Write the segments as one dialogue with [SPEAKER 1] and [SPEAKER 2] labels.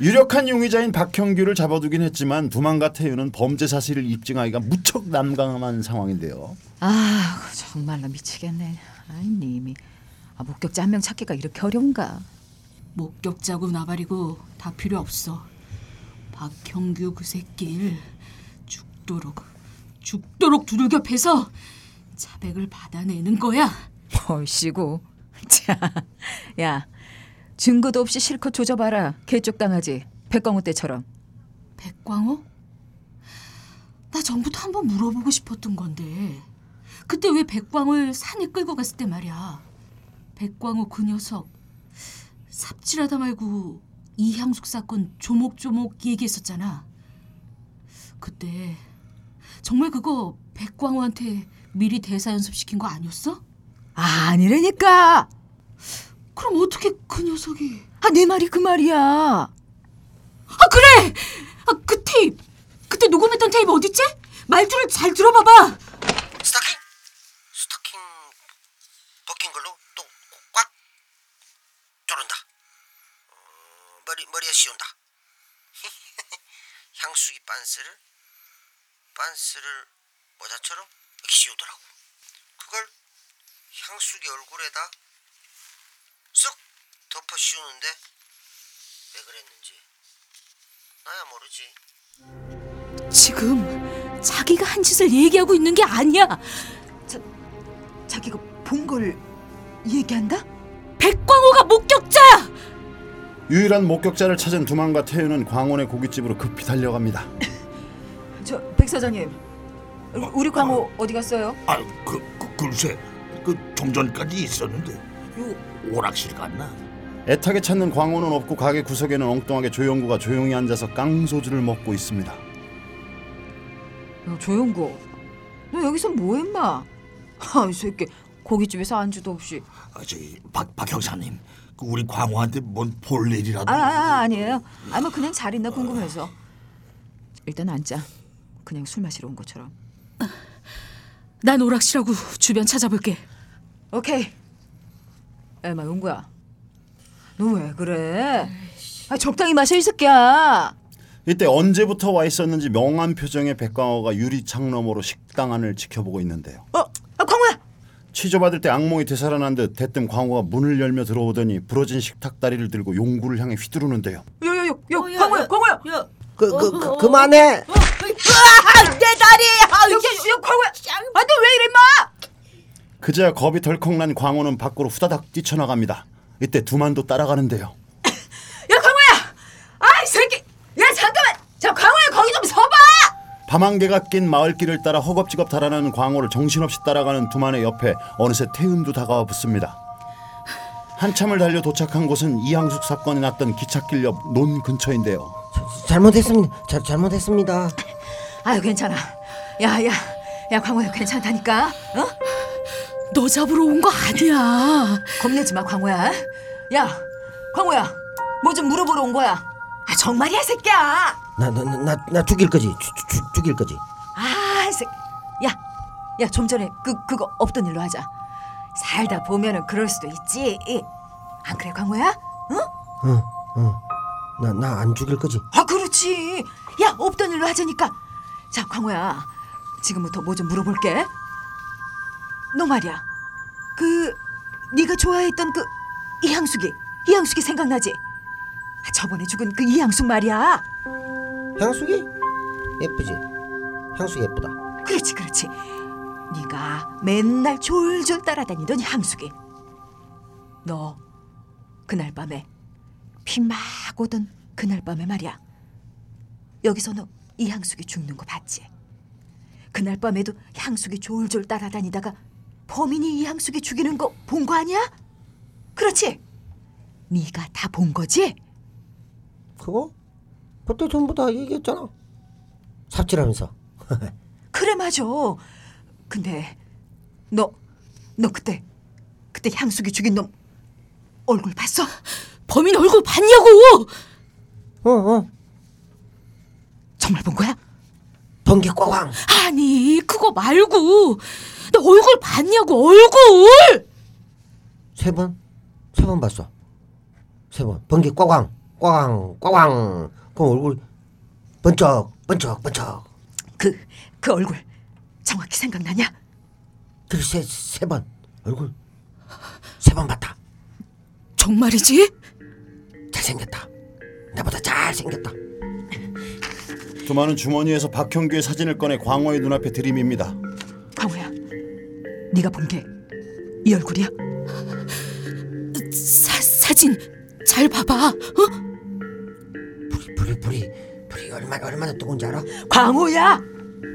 [SPEAKER 1] 유력한 용의자인 박형규를 잡아두긴 했지만 두만과 태유는 범죄 사실을 입증하기가 무척 난감한 상황인데요.
[SPEAKER 2] 아 정말로 미치겠네. 아이 님이 아, 목격자 한 명 찾기가 이렇게 어려운가?
[SPEAKER 3] 목격자고 나발이고 다 필요 없어. 박형규 그 새끼를 죽도록 죽도록 두들겨 패서 자백을 받아내는 거야.
[SPEAKER 2] 얼씨구. 자, 야 증거도 없이 실컷 조져봐라. 개쪽 당하지. 백광호 때처럼.
[SPEAKER 3] 백광호? 나 전부터 한번 물어보고 싶었던 건데 그때 왜 백광호를 산에 끌고 갔을 때 말이야. 백광호 그 녀석 삽질하다 말고 이향숙 사건 조목조목 얘기했었잖아. 그때 정말 그거 백광호한테 미리 대사 연습시킨 거 아니었어?
[SPEAKER 2] 아니라니까.
[SPEAKER 3] 그럼 어떻게 그 녀석이
[SPEAKER 2] 아 내 말이 그 말이야.
[SPEAKER 3] 아 그래! 아, 그 테이프 그때 녹음했던 테이프 어딨지? 말투를 잘 들어봐봐
[SPEAKER 4] 스타킹? 스타킹 벗긴 걸로 또 꽉 조른다. 어, 머리 머리에 씌운다. 향숙이 빤스를 빤스를 모자처럼 이렇게 씌우더라고. 그걸 향수기 얼굴에다 쓱 덮어 씌우는데 왜 그랬는지 나야 모르지.
[SPEAKER 3] 지금 자기가 한 짓을 얘기하고 있는 게 아니야
[SPEAKER 2] 자기가 본 걸 얘기한다?
[SPEAKER 3] 백광호가 목격자야
[SPEAKER 1] 유일한 목격자를 찾은 두만과 태유는 광원의 고깃집으로 급히 달려갑니다.
[SPEAKER 2] 저 백 사장님. 우리 광호 어디 갔어요?
[SPEAKER 5] 아, 그, 그 글쎄, 그 좀 전까지 있었는데 요 오락실 갔나?
[SPEAKER 1] 애타게 찾는 광호는 없고 가게 구석에는 엉뚱하게 조영구가 조용히 앉아서 깡소주를 먹고 있습니다.
[SPEAKER 2] 야, 조영구. 너 여기서 뭐해 마? 아이 새끼 고깃집에서 안주도 없이.
[SPEAKER 5] 아, 저기 박, 박 형사님, 그 우리 광호한테 뭔 볼 일이라도.
[SPEAKER 2] 아, 아 아니에요. 아마 그냥 잘 있나 궁금해서. 일단 앉자. 그냥 술 마시러 온 것처럼.
[SPEAKER 3] 난 오락실하고 주변 찾아볼게
[SPEAKER 2] 오케이. 에마 용구야. 너 왜 그래? 아 적당히 마셔 이 새끼야.
[SPEAKER 1] 이때 언제부터 와 있었는지 명한 표정의 백광호가 유리창 너머로 식당 안을 지켜보고 있는데요.
[SPEAKER 2] 어, 아 광호야.
[SPEAKER 1] 취조받을 때 악몽이 되살아난 듯 대뜸 광호가 문을 열며 들어오더니 부러진 식탁 다리를 들고 용구를 향해 휘두르는데요.
[SPEAKER 2] 요요요 요 광호야 광호야.
[SPEAKER 4] 그그 그, 그만해.
[SPEAKER 2] 내 다리. 아, 여기 요 광호야. 아 너 왜 이래 마?
[SPEAKER 1] 그제야 겁이 덜컥 난 광호는 밖으로 후다닥 뛰쳐나갑니다. 이때 두만도 따라가는데요.
[SPEAKER 2] 야 광호야. 아이 새끼. 야 잠깐만. 자 광호야 거기 좀 서봐.
[SPEAKER 1] 밤안개가 낀 마을길을 따라 허겁지겁 달아나는 광호를 정신없이 따라가는 두만의 옆에 어느새 태음도 다가와 붙습니다. 한참을 달려 도착한 곳은 이항숙 사건이 났던 기찻길 옆 논 근처인데요.
[SPEAKER 4] 잘못했습니다. 자, 잘못했습니다.
[SPEAKER 2] 아유 괜찮아. 야야 야 광호야 괜찮다니까. 어?
[SPEAKER 3] 너 잡으러 온 거 아니야
[SPEAKER 2] 겁내지 마 광호야. 야 광호야 뭐 좀 물어보러 온 거야. 아 정말이야 새끼야.
[SPEAKER 4] 나 나 나 나 죽일 거지. 죽, 죽, 죽일 거지.
[SPEAKER 2] 아, 새... 야, 야, 좀 전에 그 그거 없던 일로 하자. 살다 보면은 그럴 수도 있지. 안 그래, 광호야? 어?
[SPEAKER 4] 응, 응. 나 나 안 죽일 거지.
[SPEAKER 2] 아, 그렇지. 야, 없던 일로 하자니까. 자, 광호야, 지금부터 뭐 좀 물어볼게. 너 말이야, 그 네가 좋아했던 그 이향숙이, 이향숙이 생각나지? 아, 저번에 죽은 그 이향숙 말이야.
[SPEAKER 4] 향수기? 예쁘지. 향수 예쁘다.
[SPEAKER 2] 그렇지 그렇지 네가 맨날 졸졸 따라다니던 향수기 너 그날 밤에 비 막 오던 그날 밤에 말이야 여기서 너 이 향수기 죽는 거 봤지 그날 밤에도 향수기 졸졸 따라다니다가 범인이 이 향수기 죽이는 거 본 거 아니야? 그렇지 네가 다 본 거지?
[SPEAKER 4] 그거? 그때 전부 다 얘기했잖아. 삽질하면서.
[SPEAKER 2] 그래 맞아. 근데 너 너 그때 그때 향수기 죽인 놈 얼굴 봤어?
[SPEAKER 3] 범인 얼굴 봤냐고
[SPEAKER 4] 어, 어.
[SPEAKER 2] 정말 본 거야?
[SPEAKER 4] 번개 꽝꽝.
[SPEAKER 3] 아니 그거 말고 너 얼굴 봤냐고 얼굴
[SPEAKER 4] 세 번? 세 번 봤어. 세 번. 번개 꽝꽝. 꽝 꽝. 그 얼굴 번쩍 번쩍 번쩍.
[SPEAKER 2] 그, 그 얼굴 정확히 생각나냐?
[SPEAKER 4] 글쎄 세번 얼굴 세 번 봤다.
[SPEAKER 3] 정말이지?
[SPEAKER 4] 잘생겼다. 나보다 잘생겼다.
[SPEAKER 1] 두만은 주머니에서 박형규의 사진을 꺼내 광호의 눈앞에 들이밉니다.
[SPEAKER 2] 네가 본 게 이 얼굴이야?
[SPEAKER 3] 사, 사진 잘 봐봐. 어?
[SPEAKER 4] 불이 불이 불이 불이 얼마나 얼마나 뜨거운지 알아?
[SPEAKER 2] 광호야!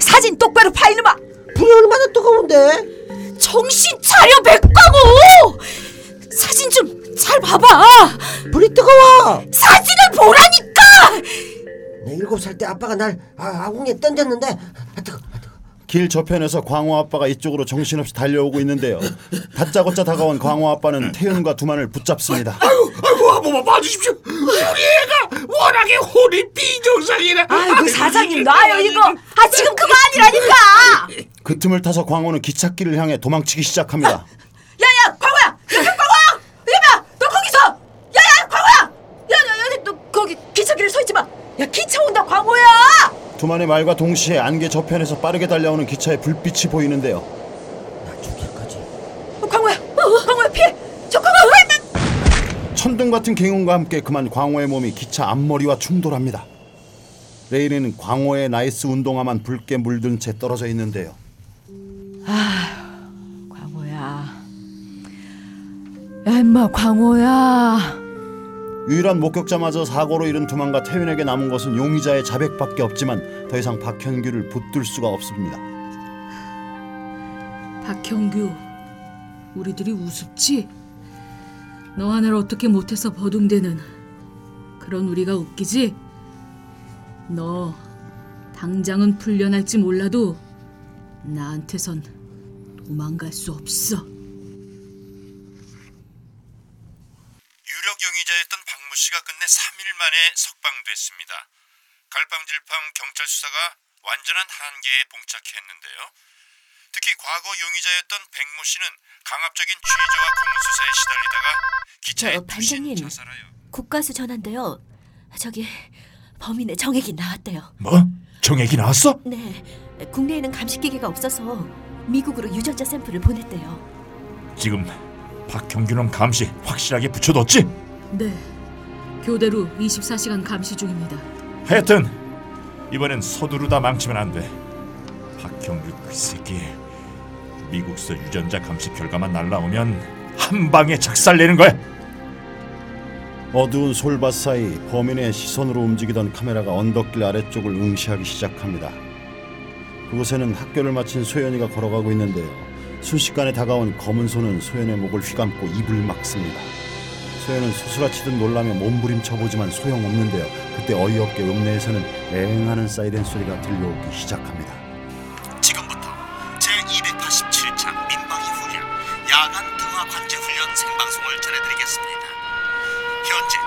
[SPEAKER 2] 사진 똑바로 봐 이놈아!
[SPEAKER 4] 불이 얼마나 뜨거운데?
[SPEAKER 3] 정신 차려 백광호! 사진 좀 잘 봐봐.
[SPEAKER 4] 불이 뜨거워.
[SPEAKER 3] 사진을 보라니까.
[SPEAKER 4] 내 일곱 살 때 아빠가 날 아, 아궁이에 던졌는데 아 뜨거.
[SPEAKER 1] 길 저편에서 광호 아빠가 이쪽으로 정신없이 달려오고 있는데요. 다짜고짜 다가온 광호 아빠는 태윤과 두만을 붙잡습니다.
[SPEAKER 5] 아이고 아이고 한 번만 봐주십시오. 우리 애가 워낙에 혼이 비정상이라.
[SPEAKER 2] 아이고 사장님 놔요 이거! 아 지금 그만이라니까!
[SPEAKER 1] 그 틈을 타서 광호는 기찻길을 향해 도망치기 시작합니다.
[SPEAKER 2] 야야 광호야! 야 광호야! 이봐! 너 거기서! 야야 광호야! 야야 너 거기 기차길에 서 있지 마! 야 기차 온다 광호야!
[SPEAKER 1] 두만의 말과 동시에 안개 저편에서 빠르게 달려오는 기차의 불빛이 보이는데요.
[SPEAKER 4] 나 죽일 거지.
[SPEAKER 2] 어, 광호야! 어, 광호야 피해! 저 광호 왜
[SPEAKER 1] 천둥 같은 굉음과 함께 그만 광호의 몸이 기차 앞머리와 충돌합니다. 레일에는 광호의 나이스 운동화만 붉게 물든 채 떨어져 있는데요.
[SPEAKER 2] 광호야 야 임마 광호야
[SPEAKER 1] 유일한 목격자마저 사고로 잃은 두만과 태윤에게 남은 것은 용의자의 자백밖에 없지만 더 이상 박현규를 붙들 수가 없습니다.
[SPEAKER 3] 박형규, 우리들이 우습지? 너 하나를 어떻게 못해서 버둥대는 그런 우리가 웃기지? 너 당장은 풀려날지 몰라도 나한테선 도망갈 수 없어.
[SPEAKER 6] 유력 용의자였던 박모 씨가 끝내 3일 만에 석방됐습니다. 갈팡질팡 경찰 수사가 완전한 한계에 봉착했는데요. 특히 과거 용의자였던 백모 씨는 강압적인 취재와 공문 수사에 시달리다가 기차에
[SPEAKER 7] 저 반장님.
[SPEAKER 6] 부신 자살하여
[SPEAKER 7] 국가수 전화인데요. 저기 범인의 정액이 나왔대요.
[SPEAKER 5] 뭐? 정액이 나왔어?
[SPEAKER 7] 네, 국내에는 감식기계가 없어서 미국으로 유전자 샘플을 보냈대요.
[SPEAKER 5] 지금 박형규는 감시 확실하게 붙여뒀지?
[SPEAKER 3] 네, 교대로 24시간 감시 중입니다.
[SPEAKER 5] 하여튼 이번엔 서두르다 망치면 안 돼. 박형규 그 새끼 미국서 유전자 감식 결과만 날라오면 한 방에 작살내는 거야.
[SPEAKER 1] 어두운 솔밭 사이 범인의 시선으로 움직이던 카메라가 언덕길 아래쪽을 응시하기 시작합니다. 그곳에는 학교를 마친 소연이가 걸어가고 있는데요. 순식간에 다가온 검은 손은 소연의 목을 휘감고 입을 막습니다. 소연은 소스라치듯 놀라며 몸부림쳐 보지만 소용없는데요. 그때 어이없게 읍내에서는 앵하는 사이렌 소리가 들려오기 시작합니다.
[SPEAKER 6] 지금부터 제287차 민방위 훈련 야간 등화 관제 훈련 생방송을 전해드리겠습니다. 현재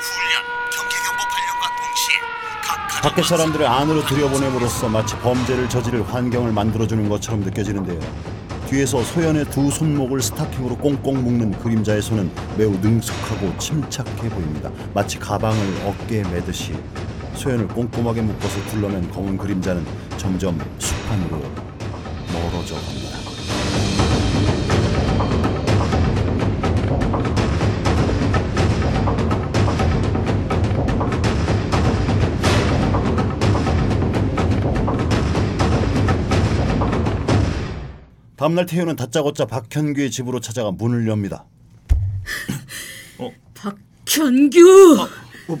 [SPEAKER 6] 훈련 경계 경보 발령과 동시에 각 가족
[SPEAKER 1] 밖에 사람들을 안으로 들여보냄으로써 마치 범죄를 저지를 환경을 만들어주는 것처럼 느껴지는데요. 뒤에서 소연의 두 손목을 스타킹으로 꽁꽁 묶는 그림자의 손은 매우 능숙하고 침착해 보입니다. 마치 가방을 어깨에 매듯이 소연을 꼼꼼하게 묶어서 둘러맨 검은 그림자는 점점 숲안으로 멀어져 갑니다. 다음날 태우는 다짜고짜 박현규의 집으로 찾아가 문을 엽니다.
[SPEAKER 3] 박현규!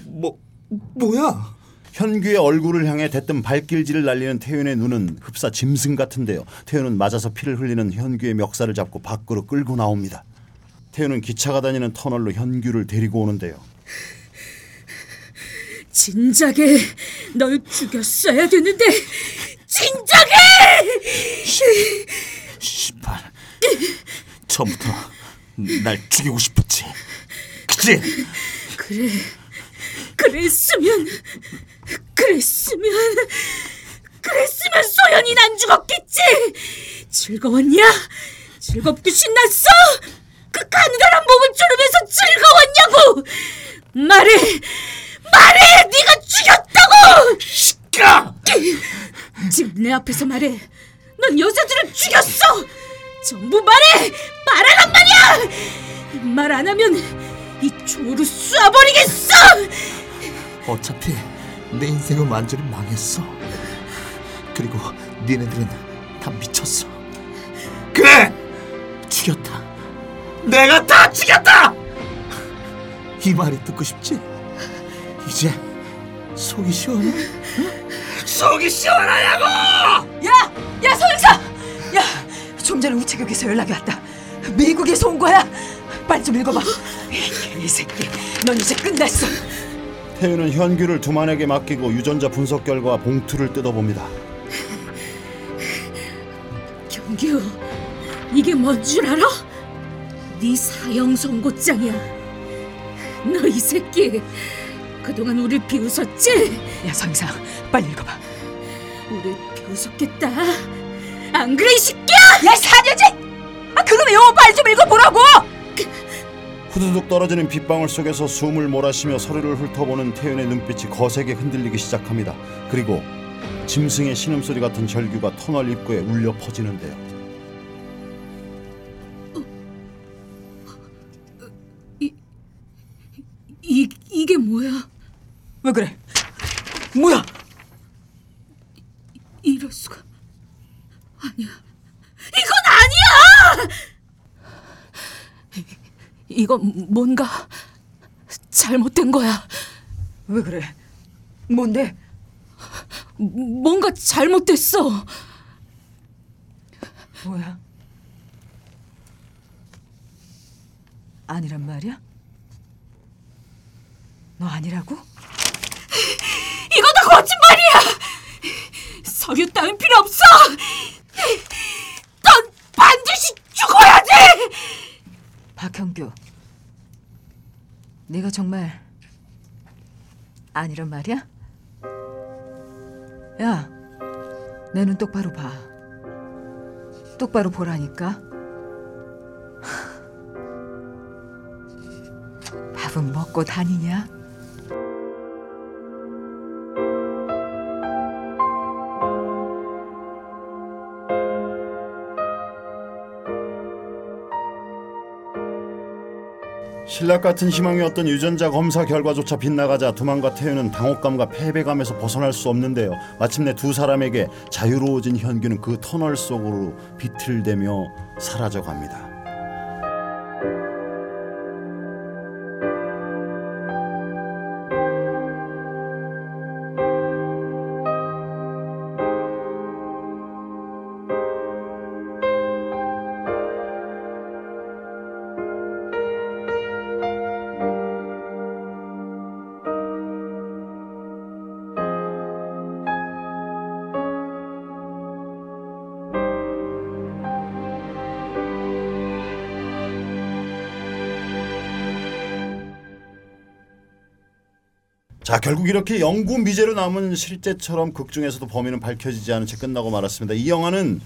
[SPEAKER 8] 뭐 뭐야?
[SPEAKER 1] 현규의 얼굴을 향해 대뜸 발길질을 날리는 태윤의 눈은 흡사 짐승 같은데요. 태윤은 맞아서 피를 흘리는 현규의 멱살을 잡고 밖으로 끌고 나옵니다. 태윤은 기차가 다니는 터널로 현규를 데리고 오는데요.
[SPEAKER 3] 진작에 널 죽였어야 되는데 진작에!
[SPEAKER 8] 씨발. 처음부터 날 죽이고 싶었지. 그치?
[SPEAKER 3] 그래, 그랬으면, 그랬으면, 그랬으면 소연이 난 죽었겠지. 즐거웠냐? 즐겁고 신났어? 그 가느다란 몸을 조르면서 즐거웠냐고? 말해, 말해! 네가 죽였다고! 시끄러! 지금 내 앞에서 말해. 넌 여자들을 죽였어. 전부 말해. 말하란 말이야. 말 안 하면 이 총으로 쏴버리겠어.
[SPEAKER 8] 어차피 내 인생은 완전히 망했어. 그리고 니네들은 다 미쳤어. 그래! 죽였다. 내가 다 죽였다! 이 말이 듣고 싶지? 이제 속이 시원해? 응? 속이 시원하냐고!
[SPEAKER 2] 야! 체국에서 연락이 왔다. 미국에서 온 거야. 빨리 좀 읽어봐. 이 새끼, 넌 이제 끝났어.
[SPEAKER 1] 태윤은 현규를 두만에게 맡기고 유전자 분석 결과 봉투를 뜯어봅니다.
[SPEAKER 3] 경규, 이게 뭔 줄 알아? 네 사형 선고장이야. 너 이 새끼, 그동안 우릴 비웃었지?
[SPEAKER 2] 야 서영사, 빨리 읽어봐.
[SPEAKER 3] 우릴 비웃었겠다. 안 그래 이 새끼야?
[SPEAKER 2] 야 사녀지! 아 영어 빨리 좀 읽어보라고!
[SPEAKER 1] 후두둑 떨어지는 빗방울 속에서 숨을 몰아쉬며 서류를 훑어보는 태윤의 눈빛이 거세게 흔들리기 시작합니다. 그리고 짐승의 신음소리 같은 절규가 터널 입구에 울려 퍼지는데요.
[SPEAKER 3] 이 이게 뭐야?
[SPEAKER 2] 왜 그래? 뭐야?
[SPEAKER 3] 이럴 수가. 아니야. 이건 아니야! 이건 뭔가 잘못된 거야.
[SPEAKER 2] 왜 그래? 뭔데?
[SPEAKER 3] 뭔가 잘못됐어.
[SPEAKER 2] 뭐야? 아니란 말이야? 너 아니라고?
[SPEAKER 3] 이거 다 거짓말이야! 서류 따윈 필요 없어! 넌 반드시 죽어야지!
[SPEAKER 2] 박형규, 네가 정말 아니란 말이야? 야, 내 눈 똑바로 봐. 똑바로 보라니까. 밥은 먹고 다니냐?
[SPEAKER 1] 신락 같은 희망이었던 유전자 검사 결과조차 빗나가자 두만과 태윤은 당혹감과 패배감에서 벗어날 수 없는데요. 마침내 두 사람에게 자유로워진 현규는 그 터널 속으로 비틀대며 사라져갑니다. 자 결국 이렇게 영구 미제로 남은 실제처럼 극 중에서도 범인은 밝혀지지 않은 채 끝나고 말았습니다. 이 영화는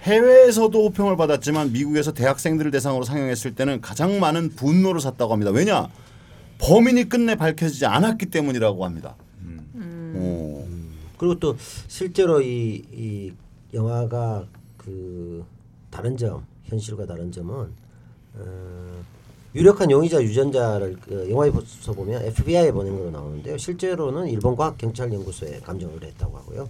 [SPEAKER 1] 해외에서도 호평을 받았지만 미국에서 대학생들을 대상으로 상영했을 때는 가장 많은 분노를 샀다고 합니다. 왜냐 범인이 끝내 밝혀지지 않았기 때문이라고 합니다. 오.
[SPEAKER 4] 그리고 또 실제로 이, 이 영화가 그 다른 점 현실과 다른 점은 어, 유력한 용의자 유전자를 그 영화에서 보면 FBI에 보낸 걸로 나오는데요. 실제로는 일본 과학 경찰 연구소에 감정을 했다고 하고요.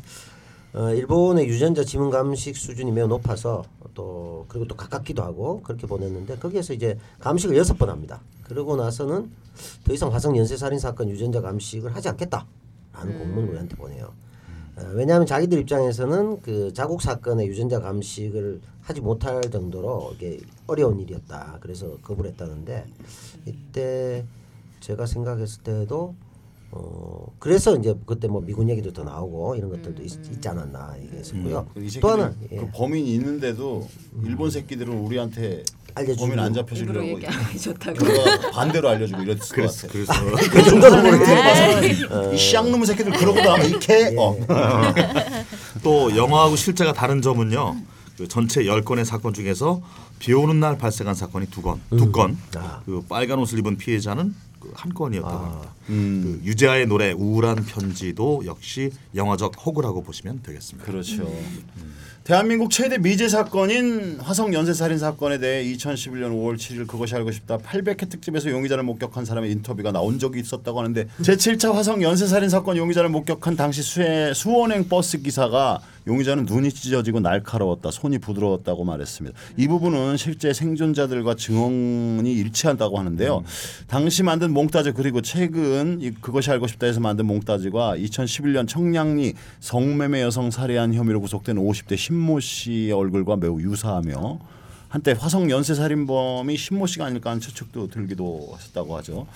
[SPEAKER 4] 어, 일본의 유전자 지문 감식 수준이 매우 높아서 또 그리고 또 가깝기도 하고 그렇게 보냈는데 거기에서 이제 감식을 여섯 번 합니다. 그러고 나서는 더 이상 화성 연쇄 살인 사건 유전자 감식을 하지 않겠다라는 공문을 우리한테 보내요. 어, 왜냐하면 자기들 입장에서는 그 자국 사건의 유전자 감식을 하지 못할 정도로 이게 어려운 일이었다. 그래서 거부를 했다는데 이때 제가 생각했을 때도 어 그래서 이제 그때 뭐 미군 얘기도 더 나오고 이런 것들도 있, 있지 않았나 얘기했었고요.
[SPEAKER 1] 이 새끼들
[SPEAKER 4] 또 하나 예.
[SPEAKER 1] 그 범인이 있는데도 일본 새끼들은 우리한테
[SPEAKER 4] 알려주고.
[SPEAKER 1] 범인 안 잡혀주려고
[SPEAKER 2] 좋다고.
[SPEAKER 1] 반대로 알려주고 이랬을 것 같아.
[SPEAKER 8] 그래서
[SPEAKER 1] 그 정도로 모르겠어. 이 쌍놈의 새끼들 그러고도 하면 이캐 어.
[SPEAKER 8] 또 영화하고 실제가 다른 점은요. 그 전체 10건의 사건 중에서 비 오는 날 발생한 사건이 두 건. 두 건.
[SPEAKER 4] 아.
[SPEAKER 8] 그 빨간 옷을 입은 피해자는 그 한 건이었다고
[SPEAKER 4] 아.
[SPEAKER 8] 합니다.
[SPEAKER 1] 음.
[SPEAKER 8] 그 유재하의 노래 우울한 편지도 역시 영화적 허구라고 보시면 되겠습니다.
[SPEAKER 1] 그렇죠. 대한민국 최대 미제 사건인 화성 연쇄 살인 사건에 대해 2011년 5월 7일 그것이 알고 싶다 800회 특집에서 용의자를 목격한 사람의 인터뷰가 나온 적이 있었다고 하는데 제7차 화성 연쇄 살인 사건 용의자를 목격한 당시 수해, 수원행 버스 기사가 용의자는 눈이 찢어지고 날카로웠다, 손이 부드러웠다고 말했습니다. 이 부분은 실제 생존자들과 증언이 일치한다고 하는데요. 당시 만든 몽따주 그리고 최근 이 그것이 알고 싶다에서 만든 몽따주가 2011년 청량리 성매매 여성 살해한 혐의로 구속된 50대 신모 씨의 얼굴과 매우 유사하며 한때 화성 연쇄 살인범이 신모 씨가 아닐까 하는 추측도 들기도 했었다고 하죠.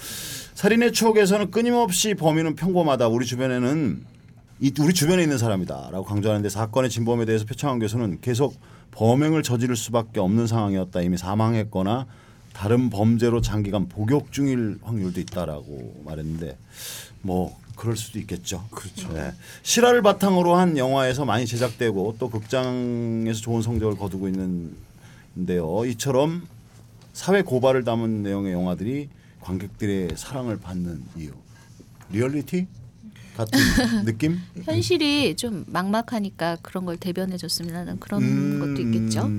[SPEAKER 1] 살인의 추억에서는 끊임없이 범인은 평범하다. 우리 주변에는 이 우리 주변에 있는 사람이다라고 강조하는데 사건의 진범에 대해서 표창원 교수는 계속 범행을 저지를 수밖에 없는 상황이었다. 이미 사망했거나 다른 범죄로 장기간 복역 중일 확률도 있다라고 말했는데 뭐 그럴 수도 있겠죠. 그렇죠. 실화를 바탕으로 한 영화에서 많이 제작되고 또 극장에서 좋은 성적을 거두고 있는데요. 이처럼 사회 고발을 담은 내용의 영화들이 관객들의 사랑을 받는 이유. 리얼리티 같은 느낌?
[SPEAKER 9] 현실이 좀 막막하니까 그런 걸 대변해 줬으면 그런
[SPEAKER 1] 음,
[SPEAKER 9] 것도 있겠죠.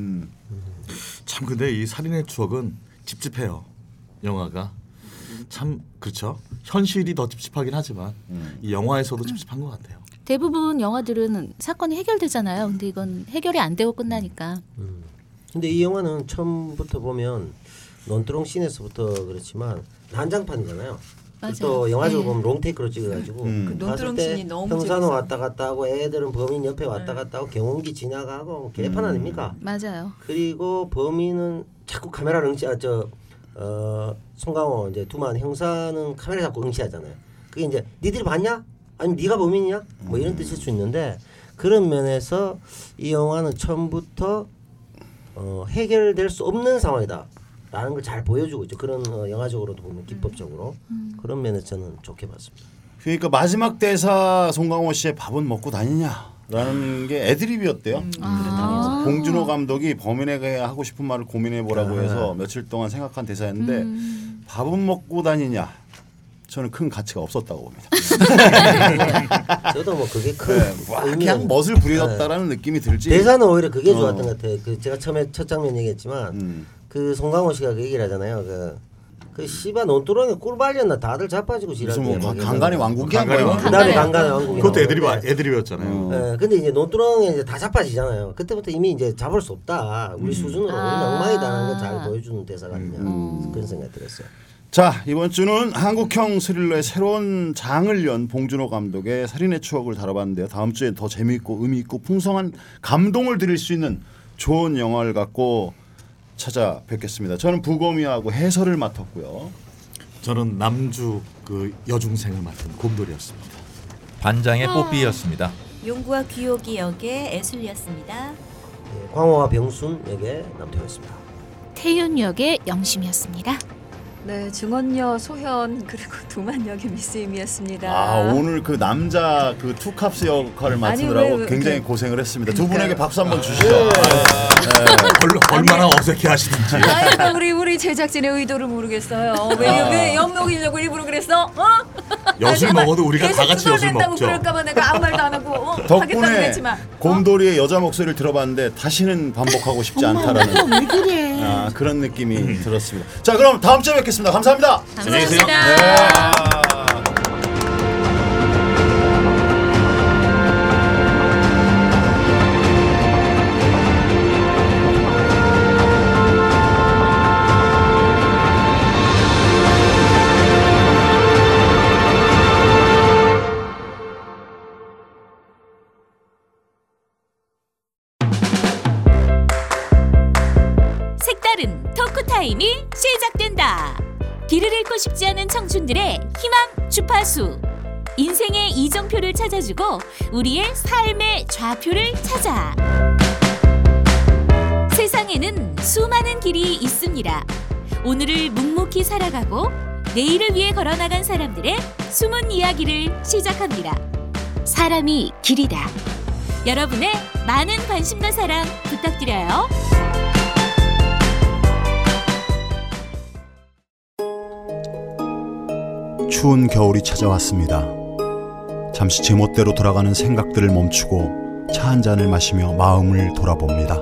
[SPEAKER 8] 참 근데 이 살인의 추억은 찝찝해요. 영화가 참 그렇죠. 현실이 더 찝찝하긴 하지만 이 영화에서도 찝찝한 것 같아요.
[SPEAKER 9] 대부분 영화들은 사건이 해결되잖아요. 근데 이건 해결이 안 되고 끝나니까
[SPEAKER 4] 근데 이 영화는 처음부터 보면 논두렁 씬에서부터 그렇지만 난장판이잖아요.
[SPEAKER 9] 맞아요.
[SPEAKER 4] 또 영화적으로
[SPEAKER 9] 네.
[SPEAKER 4] 보면 롱테이크로 찍어가지고
[SPEAKER 1] 음.
[SPEAKER 2] 그
[SPEAKER 4] 봤을 때
[SPEAKER 2] 씬이 너무
[SPEAKER 4] 형사는
[SPEAKER 2] 재밌어요.
[SPEAKER 4] 왔다 갔다 하고 애들은 범인 옆에 왔다 갔다 하고 경운기 지나가고 개판 아닙니까?
[SPEAKER 9] 맞아요.
[SPEAKER 4] 그리고 범인은 자꾸 카메라를 응시 아저 어, 송강호 이제 두만 형사는 카메라 자꾸 응시하잖아요. 그게 이제 니들이 봤냐? 아니면 네가 범인이냐? 뭐 이런 뜻일 수 있는데 그런 면에서 이 영화는 처음부터 어, 해결될 수 없는 상황이다. 라는 걸 잘 보여주고 있죠. 그런 어, 영화적으로도 보면 기법적으로 그런 면에서 저는 좋게 봤습니다.
[SPEAKER 1] 그러니까 마지막 대사 송강호 씨의 밥은 먹고 다니냐 라는 게 애드립이었대요.
[SPEAKER 9] 아.
[SPEAKER 1] 봉준호 감독이 범인에게 하고 싶은 말을 고민해 보라고
[SPEAKER 4] 아.
[SPEAKER 1] 해서 며칠 동안 생각한 대사였는데
[SPEAKER 9] 음.
[SPEAKER 1] 밥은 먹고 다니냐 저는 큰 가치가 없었다고 봅니다.
[SPEAKER 4] 저도 뭐 그게 큰
[SPEAKER 1] 네, 와,
[SPEAKER 4] 의미가
[SPEAKER 1] 그냥 멋을 부리었다라는 느낌이 들지.
[SPEAKER 4] 대사는 오히려 그게
[SPEAKER 1] 어.
[SPEAKER 4] 좋았던 것 같아요. 그 제가 처음에 첫 장면 얘기했지만
[SPEAKER 1] 음.
[SPEAKER 4] 그 송강호 씨가 그 얘기를 하잖아요. 그, 그 씨바 논두렁에 꿀 발렸나 다들 자빠지고
[SPEAKER 1] 무슨
[SPEAKER 4] 지랄
[SPEAKER 1] 뭐 가- 간간의 왕국이 한
[SPEAKER 8] 간간의
[SPEAKER 1] 거예요.
[SPEAKER 8] 왕국.
[SPEAKER 4] 그다음에 강간의 왕국이
[SPEAKER 8] 그것도 애드립
[SPEAKER 4] 나오는데
[SPEAKER 8] 애드립이었잖아요.
[SPEAKER 1] 어.
[SPEAKER 4] 예, 근데 이제 논두렁에 이제 다 자빠지잖아요. 그때부터 이미 이제 잡을 수 없다. 우리 수준으로 우리는
[SPEAKER 9] 아.
[SPEAKER 4] 엉망이다라는 걸 잘 보여주는 대사가 아니냐 그런 생각이 들었어요.
[SPEAKER 1] 자 이번 주는 한국형 스릴러의 새로운 장을 연 봉준호 감독의 살인의 추억을 다뤄봤는데요. 다음 주에 더 재미있고 의미 있고 풍성한 감동을 드릴 수 있는 좋은 영화를 갖고 찾아뵙겠습니다. 저는 부검이하고 해설을 맡았고요.
[SPEAKER 8] 저는 남주 그 여중생을 맡은 곰돌이었습니다.
[SPEAKER 6] 반장의 뽀삐였습니다.
[SPEAKER 7] 용구와 귀요기 역의 애술이었습니다.
[SPEAKER 4] 예, 광호와 병순 역의 남태호였습니다.
[SPEAKER 9] 태윤 역의 영심이었습니다.
[SPEAKER 2] 네, 증언녀 소현 그리고 두만 역의 미스임이었습니다.
[SPEAKER 1] 아 오늘 그 남자 그 투캅스 역할을
[SPEAKER 2] 아니,
[SPEAKER 1] 맡으느라고
[SPEAKER 2] 왜, 왜,
[SPEAKER 1] 굉장히
[SPEAKER 2] 그-
[SPEAKER 1] 고생을 했습니다. 두 분에게
[SPEAKER 2] 그러니까요.
[SPEAKER 1] 박수 한번 주시죠. 아,
[SPEAKER 8] 얼, 얼마나 어색해 하시든지.
[SPEAKER 2] 아이고 우리 우리 제작진의 의도를 모르겠어요. 왜, 왜 엿먹이려고 일부러 그랬어? 어?
[SPEAKER 8] 엿을 먹어도 우리가 다 같이 엿을 먹죠.
[SPEAKER 2] 그럴까봐 내가 아무 말도 안 하고 어?
[SPEAKER 1] 덕분에
[SPEAKER 2] 그랬지만 어?
[SPEAKER 1] 곰돌이의 여자 목소리를 들어봤는데 다시는 반복하고 싶지 않다라는
[SPEAKER 9] 왜 그래?
[SPEAKER 1] 아, 그런 느낌이 들었습니다. 자 그럼 다음 주에 뵙겠습니다. 감사합니다.
[SPEAKER 8] 안녕히 계세요.
[SPEAKER 9] 감사합니다.
[SPEAKER 3] 색 잃고 싶지 않은 청춘들의 희망 주파수. 인생의 이정표를 찾아주고 우리의 삶의 좌표를 찾아. 세상에는 수많은 길이 있습니다. 오늘을 묵묵히 살아가고 내일을 위해 걸어나간 사람들의 숨은 이야기를 시작합니다. 사람이 길이다. 여러분의 많은 관심과 사랑 부탁드려요.
[SPEAKER 1] 추운 겨울이 찾아왔습니다. 잠시 제멋대로 돌아가는 생각들을 멈추고 차 한 잔을 마시며 마음을 돌아봅니다.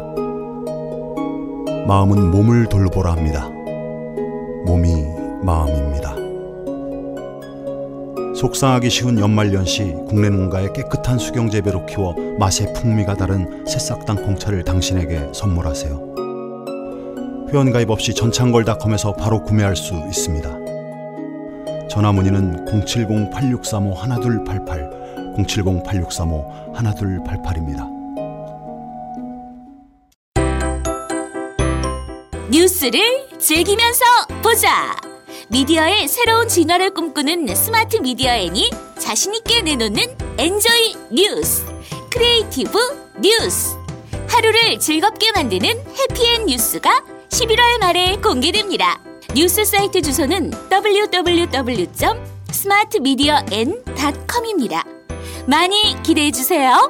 [SPEAKER 1] 마음은 몸을 돌보라 합니다. 몸이 마음입니다. 속상하기 쉬운 연말연시 국내 농가의 깨끗한 수경 재배로 키워 맛의 풍미가 다른 새싹 땅콩차를 당신에게 선물하세요. 회원가입 없이 전창걸닷컴에서 바로 구매할 수 있습니다. 전화 문의는 070-8635-1288, 070-8635-1288입니다.
[SPEAKER 10] 뉴스를 즐기면서 보자. 미디어의 새로운 진화를 꿈꾸는 스마트 미디어 앤이 자신있게 내놓는 엔조이 뉴스. creative 뉴스. 하루를 즐겁게 만드는 해피엔 뉴스가 11월 말에 공개됩니다. 뉴스 사이트 주소는 www.smartmedian.com입니다. 많이 기대해 주세요.